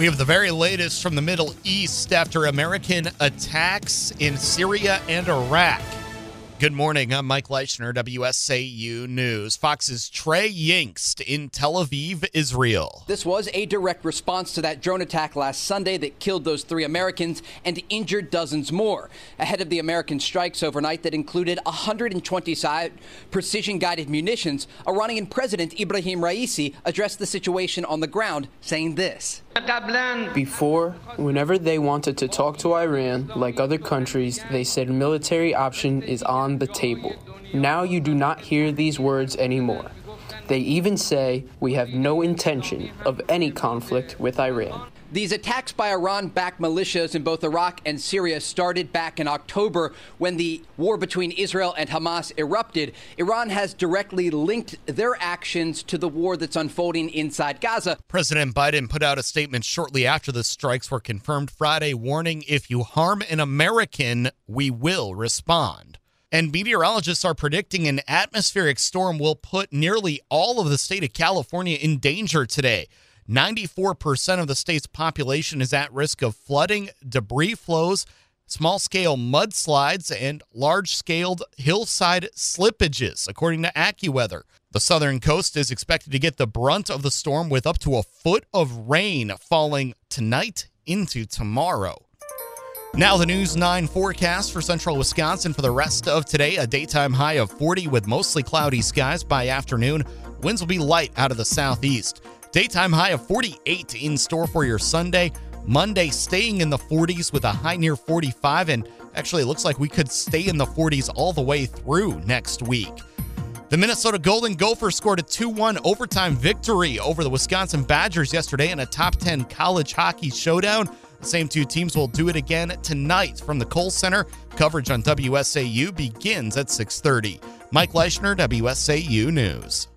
We have the very latest from the Middle East after American attacks in Syria and Iraq. Good morning. I'm Mike Leichner, WSAU News. Fox's Trey Yingst in Tel Aviv, Israel. This was a direct response to that drone attack last Sunday that killed those three Americans and injured dozens more. Ahead of the American strikes overnight that included 125 precision guided munitions, Iranian President Ibrahim Raisi addressed the situation on the ground, saying this. Before, whenever they wanted to talk to Iran, like other countries, they said military option is on the table. Now you do not hear these words anymore. They even say we have no intention of any conflict with Iran. These attacks by Iran backed militias in both Iraq and Syria started back in October when the war between Israel and Hamas erupted. Iran has directly linked their actions to the war that's unfolding inside Gaza. President Biden put out a statement shortly after the strikes were confirmed Friday, warning if you harm an American, we will respond. And meteorologists are predicting an atmospheric storm will put nearly all of the state of California in danger today. 94% of the state's population is at risk of flooding, debris flows, small scale mudslides, and large scaled hillside slippages, according to AccuWeather. The southern coast is expected to get the brunt of the storm with up to a foot of rain falling tonight into tomorrow. Now, the News 9 forecast for central Wisconsin for the rest of today. A daytime high of 40 with mostly cloudy skies by afternoon. Winds will be light out of the southeast. Daytime high of 48 in store for your Sunday. Monday staying in the 40s with a high near 45. And actually, it looks like we could stay in the 40s all the way through next week. The Minnesota Golden Gophers scored a 2 1 overtime victory over the Wisconsin Badgers yesterday in a top 10 college hockey showdown. The same two teams will do it again tonight from the Kohl Center. Coverage on WSAU begins at 6:30. Mike Leishner, WSAU News.